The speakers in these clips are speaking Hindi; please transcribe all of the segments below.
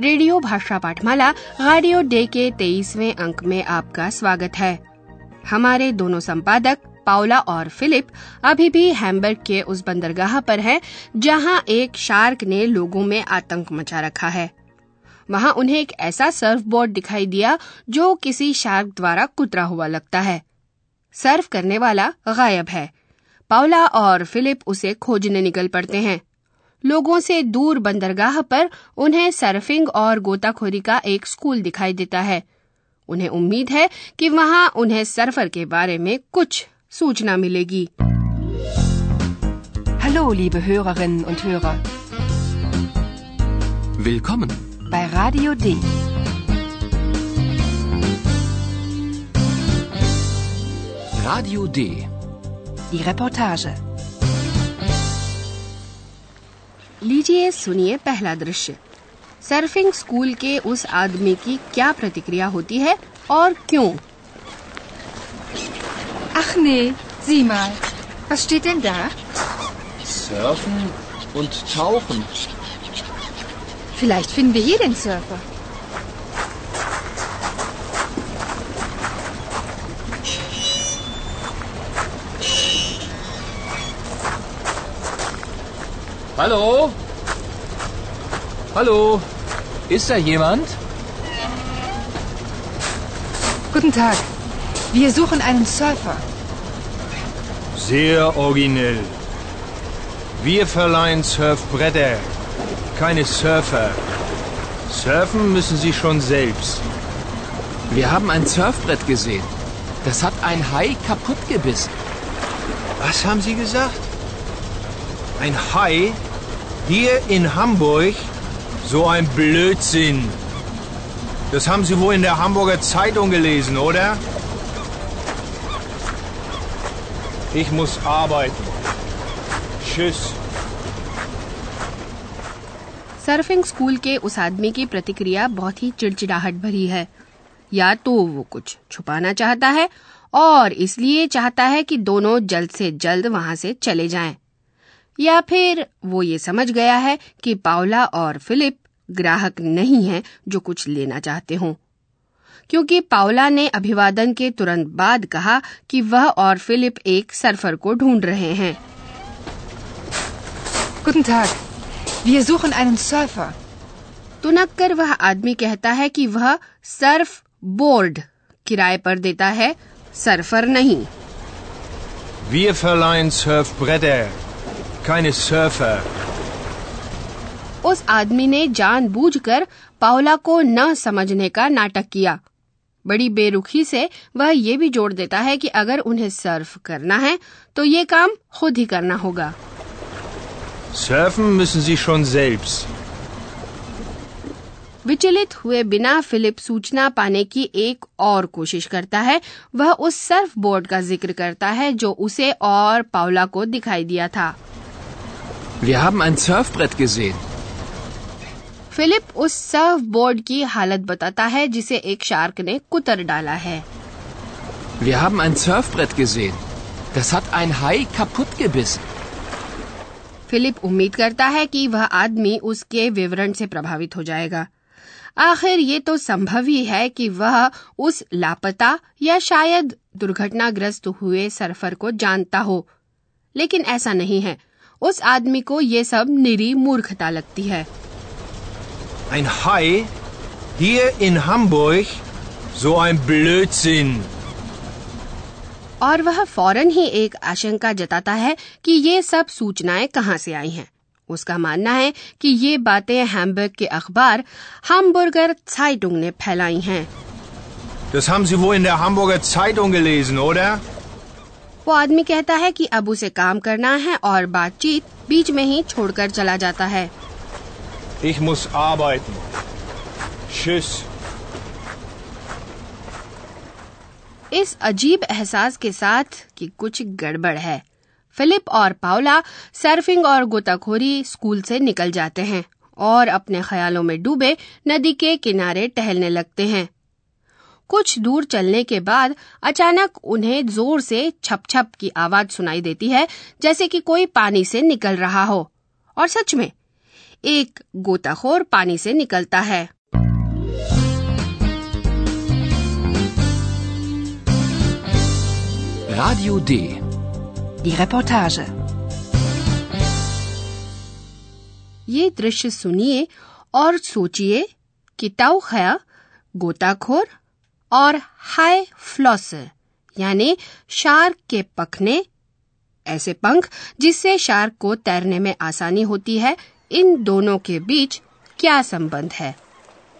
रेडियो भाषा पाठमाला रेडियो डे के तेईसवें अंक में आपका स्वागत है। हमारे दोनों संपादक पाउला और फिलिप, अभी भी हैम्बर्ग के उस बंदरगाह पर हैं, जहाँ एक शार्क ने लोगों में आतंक मचा रखा है। वहाँ उन्हें एक ऐसा सर्फ बोर्ड दिखाई दिया, जो किसी शार्क द्वारा कुतरा हुआ लगता है। सर्फ करने वाला गायब है। पाउला और फिलिप उसे खोजने निकल पड़ते हैं। लोगों से दूर बंदरगाह पर उन्हें सर्फिंग और गोताखोरी का एक स्कूल दिखाई देता है उन्हें उम्मीद है कि वहाँ उन्हें सर्फर के बारे में कुछ सूचना मिलेगी Hallo, liebe Hörerinnen und Hörer, Willkommen. bei Radio D. Radio D. Die Reportage. लीजिए सुनिए पहला दृश्य सर्फिंग स्कूल के उस आदमी की क्या प्रतिक्रिया होती है और क्यों Ach nee, sieh mal. Was steht denn da? Surfen und Tauchen. Vielleicht finden wir hier den Surfer. Hallo? Hallo? Ist da jemand? Guten Tag. Wir suchen einen Surfer. Sehr originell. Wir verleihen Surfbretter, keine Surfer. Surfen müssen Sie schon selbst. Wir haben ein Surfbrett gesehen. Das hat ein Hai kaputt gebissen. Was haben Sie gesagt? Ein Hai? Hier in Hamburg? So ein Blödsinn. Das haben Sie wohl in der Hamburger Zeitung gelesen, oder? Ich muss arbeiten. Tschüss. Surfing school के उस आदमी की प्रतिक्रिया बहुत ही चिड़चिड़ाहट भरी है या तो वो कुछ छुपाना चाहता है और इसलिए चाहता है कि दोनों जल्द से जल्द वहाँ से चले जाएँ या फिर वो ये समझ गया है कि पावला और फिलिप ग्राहक नहीं हैं जो कुछ लेना चाहते हों क्योंकि पावला ने अभिवादन के तुरंत बाद कहा कि वह और फिलिप एक सर्फर को ढूंढ रहे हैं Guten Tag. Wir suchen einen Surfer. तुनक कर वह आदमी कहता है कि वह सर्फ बोर्ड किराए पर देता है सर्फर नहीं Wir verleihen Surfbretter, keine Surfer. उस आदमी ने जानबूझकर पावला को न समझने का नाटक किया बड़ी बेरुखी से वह ये भी जोड़ देता है कि अगर उन्हें सर्फ करना है तो ये काम खुद ही करना होगा Surfen müssen Sie schon selbst. विचलित हुए बिना फिलिप सूचना पाने की एक और कोशिश करता है वह उस सर्फ बोर्ड का ज़िक्र करता है जो उसे और पावला को दिखाई दिया था Wir haben ein Surfbrett gesehen. Philip उस सर्फ बोर्ड की हालत बताता है जिसे एक शार्क ने कुतर डाला है Wir haben ein Surfbrett gesehen. Das hat ein Hai kaputt gebissen. Philip उम्मीद करता है कि वह आदमी उसके विवरण से प्रभावित हो जाएगा आखिर ये तो संभव ही है कि वह उस लापता या शायद दुर्घटनाग्रस्त हुए सरफर को जानता हो लेकिन ऐसा नहीं है उस आदमी को ये सब निरी मूर्खता लगती है Ein Hai? Hier in Hamburg? So ein Blödsinn. और वह फ़ौरन ही एक आशंका जताता है कि ये सब सूचनाएँ कहाँ से आई हैं उसका मानना है कि ये बातें हैम्बर्ग के अखबार हमबुर्गर साइटुंग ने फैलाई हैं Das haben Sie wohl in der Hamburger Zeitung gelesen, oder? वो आदमी कहता है कि अब उसे काम करना है और बातचीत बीच में ही छोड़कर चला जाता है Ich muss arbeiten. Tschüss. इस अजीब एहसास के साथ कि कुछ गड़बड़ है फिलिप और पाउला सर्फिंग और गोताखोरी स्कूल से निकल जाते हैं और अपने ख्यालों में डूबे नदी के किनारे टहलने लगते हैं कुछ दूर चलने के बाद अचानक उन्हें ज़ोर से छप छप की आवाज़ सुनाई देती है जैसे कि कोई पानी से निकल रहा हो और सच में एक गोताखोर पानी से निकलता है Radio D. Die Reportage. ये दृश्य सुनिए और सोचिए कि ताउखया गोताखोर और हाई फ्लॉस यानी शार्क के पखने, ऐसे पंख जिससे शार्क को तैरने में आसानी होती है, इन दोनों के बीच क्या संबंध है?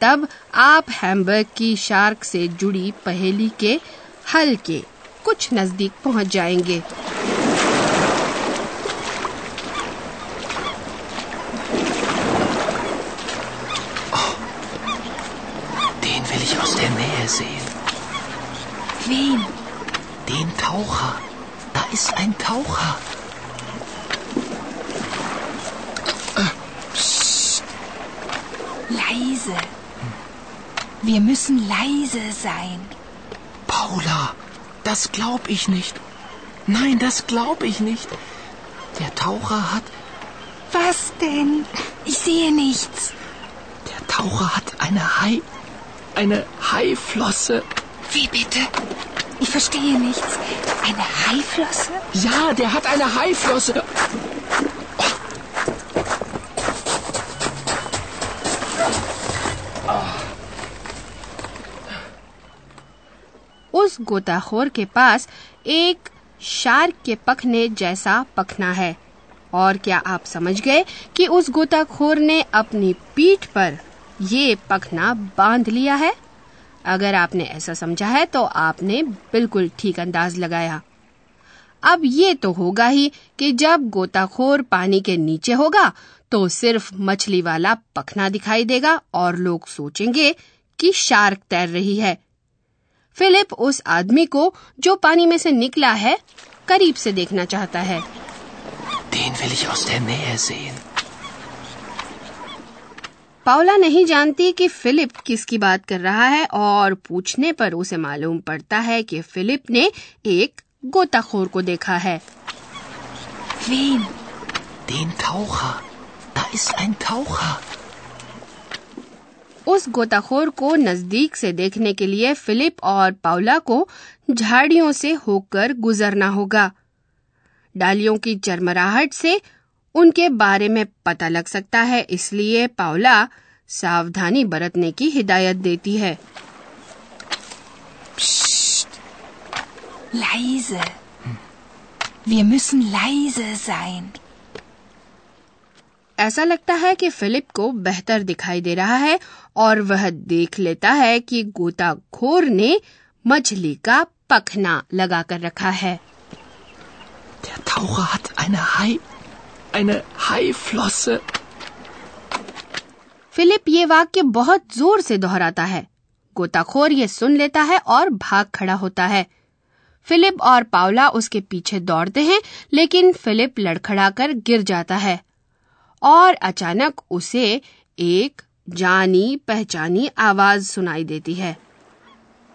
तब आप हैम्बर्ग की शार्क से जुड़ी पहेली के हल के कुछ नज़दीक पहुँच जाएँगे। Wir müssen leise sein. Paula, das glaub ich nicht. Nein, das glaub ich nicht. Der Taucher hat. Was denn? Ich sehe nichts. Der Taucher hat eine Hai. Eine Haiflosse. Wie bitte? Ich verstehe nichts. Eine Haiflosse? Ja, der hat eine Haiflosse. उस गोताखोर के पास एक शार्क के पखने जैसा पखना है। और क्या आप समझ गए कि उस गोताखोर ने अपनी पीठ पर ये पखना बाँध लिया है? अगर आपने ऐसा समझा है तो आपने बिल्कुल ठीक अंदाज लगाया। अब ये तो होगा ही कि जब गोताखोर पानी के नीचे होगा तो सिर्फ़ मछली वाला पखना दिखाई देगा और लोग सोचेंगे कि शार्क तैर रही है। फिलिप उस आदमी को जो पानी में से निकला है करीब से देखना चाहता है Den will ich aus der Nähe sehen. Paula नहीं जानती कि फिलिप किसकी बात कर रहा है और पूछने पर उसे मालूम पड़ता है कि फिलिप ने एक गोताखोर को देखा है Wen? Den Taucher. Da ist ein Taucher. उस गोताखोर को नज़दीक से देखने के लिए फिलिप और पाउला को झाड़ियों से होकर गुजरना होगा डालियों की चरमराहट से उनके बारे में पता लग सकता है, इसलिए पाउला सावधानी बरतने की हिदायत देती है Leise. Wir müssen leise sein. ऐसा लगता है कि फिलिप को बेहतर दिखाई दे रहा है और वह देख लेता है कि गोताखोर ने मछली का पखना लगा कर रखा है Der Taucher hat eine Hai. Eine Haiflosse. Philip ये वाक्य बहुत ज़ोर से दोहराता है गोताखोर ये सुन लेता है और भाग खड़ा होता है फिलिप और पावला उसके पीछे दौड़ते हैं लेकिन फिलिप लड़खड़ाकर गिर जाता है और अचानक उसे एक जानी पहचानी आवाज़ सुनाई देती है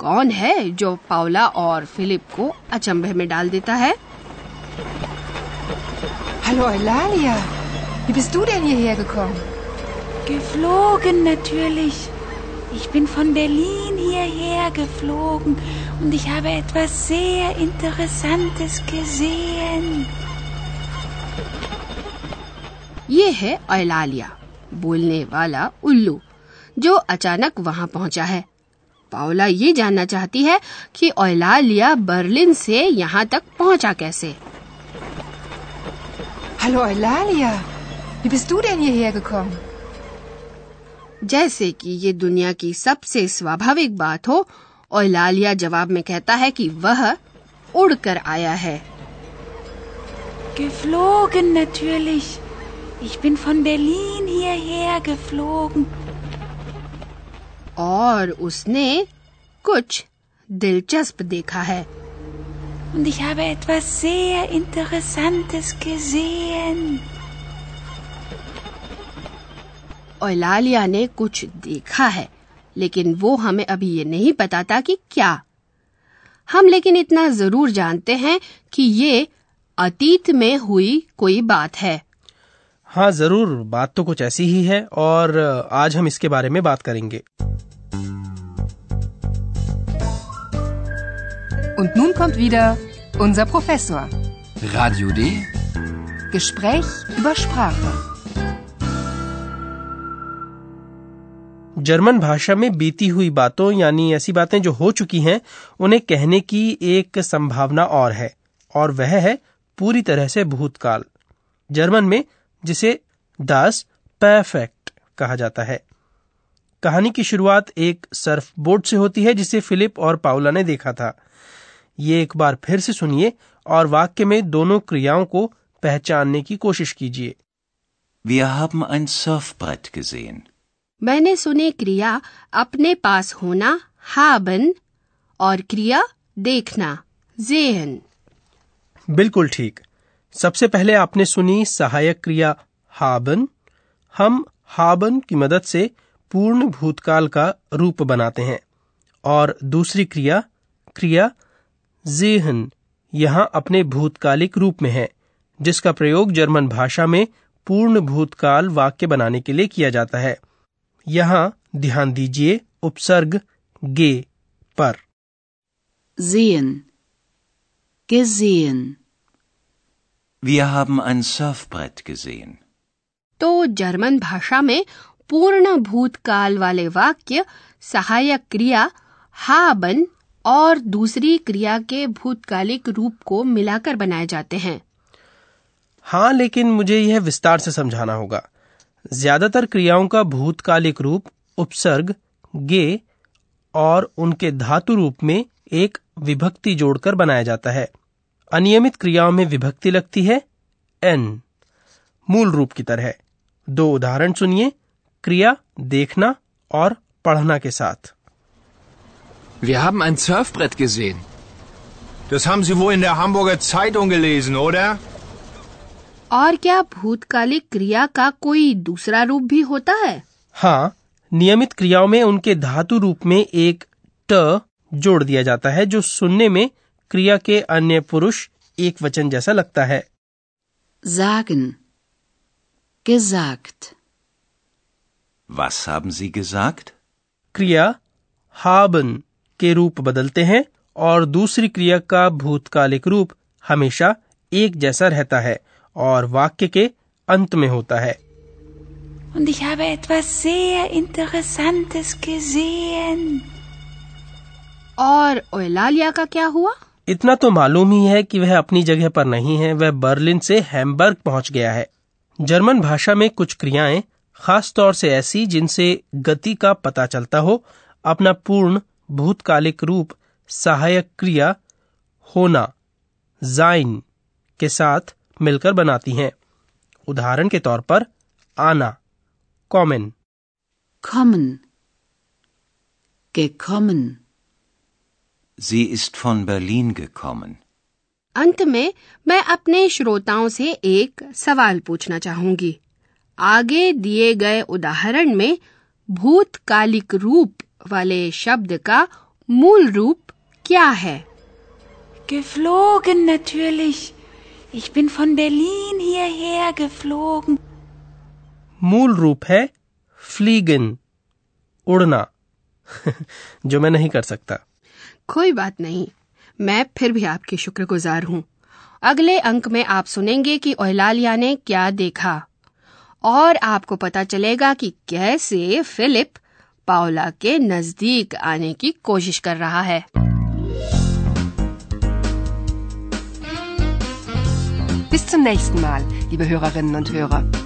कौन है जो पाउला और फिलिप को अचंभे में डाल देता है Hallo Eulalia. Wie bist du denn hierher gekommen? Geflogen natürlich. Ich bin von Berlin hierher geflogen und ich habe etwas sehr Interessantes gesehen. ये है ऐलालिया बोलने वाला उल्लू जो अचानक वहाँ पहुँचा है पाओला ये जानना चाहती है कि ऐलालिया बर्लिन से यहाँ तक पहुँचा कैसे Hallo Eulalia. Wie bist du denn hierher gekommen? जैसे कि ये दुनिया की सबसे स्वाभाविक बात हो ऐलालिया जवाब में कहता है कि वह उड़कर आया है Geflogen natürlich. Ich bin von Berlin hierher geflogen. और उसने कुछ दिलचस्प देखा है Und ich habe etwas sehr Interessantes gesehen. ओलालिया ने कुछ देखा है लेकिन वो हमें अभी ये नहीं बताता कि क्या हम लेकिन इतना ज़रूर जानते हैं कि ये अतीत में हुई कोई बात है हाँ ज़रूर बात तो कुछ ऐसी ही है और आज हम इसके बारे में बात करेंगे Und nun kommt wieder unser Professor. Radio D. Gespräch über Sprache. German भाषा में बीती हुई बातों यानी ऐसी बातें जो हो चुकी हैं उन्हें कहने की एक संभावना और है और वह है पूरी तरह से भूतकाल जर्मन में जिसे दास परफेक्ट कहा जाता है। कहानी की शुरुआत एक सर्फ बोर्ड से होती है जिसे फिलिप और पाउला ने देखा था। ये एक बार फिर से सुनिए और वाक्य में दोनों क्रियाओं को पहचानने की कोशिश कीजिए। Wir haben ein Surfbrett gesehen. मैंने सुने क्रिया अपने पास होना हाबन और क्रिया देखना जेहन बिल्कुल ठीक। सबसे पहले आपने सुनी सहायक क्रिया हाबन हम हाबन की मदद से पूर्ण भूतकाल का रूप बनाते हैं और दूसरी क्रिया क्रिया जेहन, यहाँ अपने भूतकालिक रूप में है, जिसका प्रयोग जर्मन भाषा में पूर्ण भूतकाल वाक्य बनाने के लिए किया जाता है यहाँ ध्यान दीजिए उपसर्ग गे पर Sehen. Gesehen. Wir haben ein Surfbrett gesehen. तो जर्मन भाषा में पूर्ण भूतकाल वाले वाक्य सहायक क्रिया हाबन और दूसरी क्रिया के भूतकालिक रूप को मिलाकर बनाए जाते हैं। हाँ लेकिन मुझे यह विस्तार से समझाना होगा। ज़्यादातर क्रियाओं का भूतकालिक रूप उपसर्ग गे और उनके धातु रूप में एक विभक्ति जोड़कर बनाया जाता है। अनियमित क्रियाओं में विभक्ति लगती है एन मूल रूप की तरह दो उदाहरण सुनिए क्रिया देखना और पढ़ना के साथ Wir haben ein Surfbrett gesehen. Das haben Sie wohl in der Hamburger Zeitung gelesen, oder? और क्या भूतकालिक क्रिया का कोई दूसरा रूप भी होता है हाँ नियमित क्रियाओं में उनके धातु रूप में एक ट जोड़ दिया जाता है जो सुनने में क्रिया के अन्य पुरुष एक वचन जैसा लगता है Sagen. Gesagt. Was haben Sie gesagt? क्रिया हाबन के रूप बदलते हैं और दूसरी क्रिया का भूतकालिक रूप हमेशा एक जैसा रहता है और वाक्य के अंत में होता है Und ich habe etwas sehr Interessantes gesehen. और ओलालिया का क्या हुआ इतना तो मालूम ही है कि वह अपनी जगह पर नहीं है वह बर्लिन से हैम्बर्ग पहुँच गया है जर्मन भाषा में कुछ क्रियाएँ खास तौर से ऐसी जिनसे गति का पता चलता हो अपना पूर्ण भूतकालिक रूप सहायक क्रिया होना, जाइन के साथ मिलकर बनाती हैं उदाहरण के तौर पर, आना, कॉमन Kommen. Gekommen. Sie ist von Berlin gekommen. अंत में मैं अपने श्रोताओं से एक सवाल पूछना चाहूँगी आगे दिए गए उदाहरण में भूतकालिक रूप वाले शब्द का मूल रूप क्या है Geflogen natürlich. Ich bin von Berlin hierher geflogen. मूल रूप है फ्लीगन उड़ना जो मैं नहीं कर सकता कोई बात नहीं। मैं फिर भी आपकी शुक्रगुजार हूँ। अगले अंक में आप सुनेंगे कि ओहलालिया ने क्या देखा। और आपको पता चलेगा कि कैसे फिलिप पाओला के नज़दीक आने की कोशिश कर रहा है। Bis zum nächsten Mal, liebe Hörerinnen und Hörer.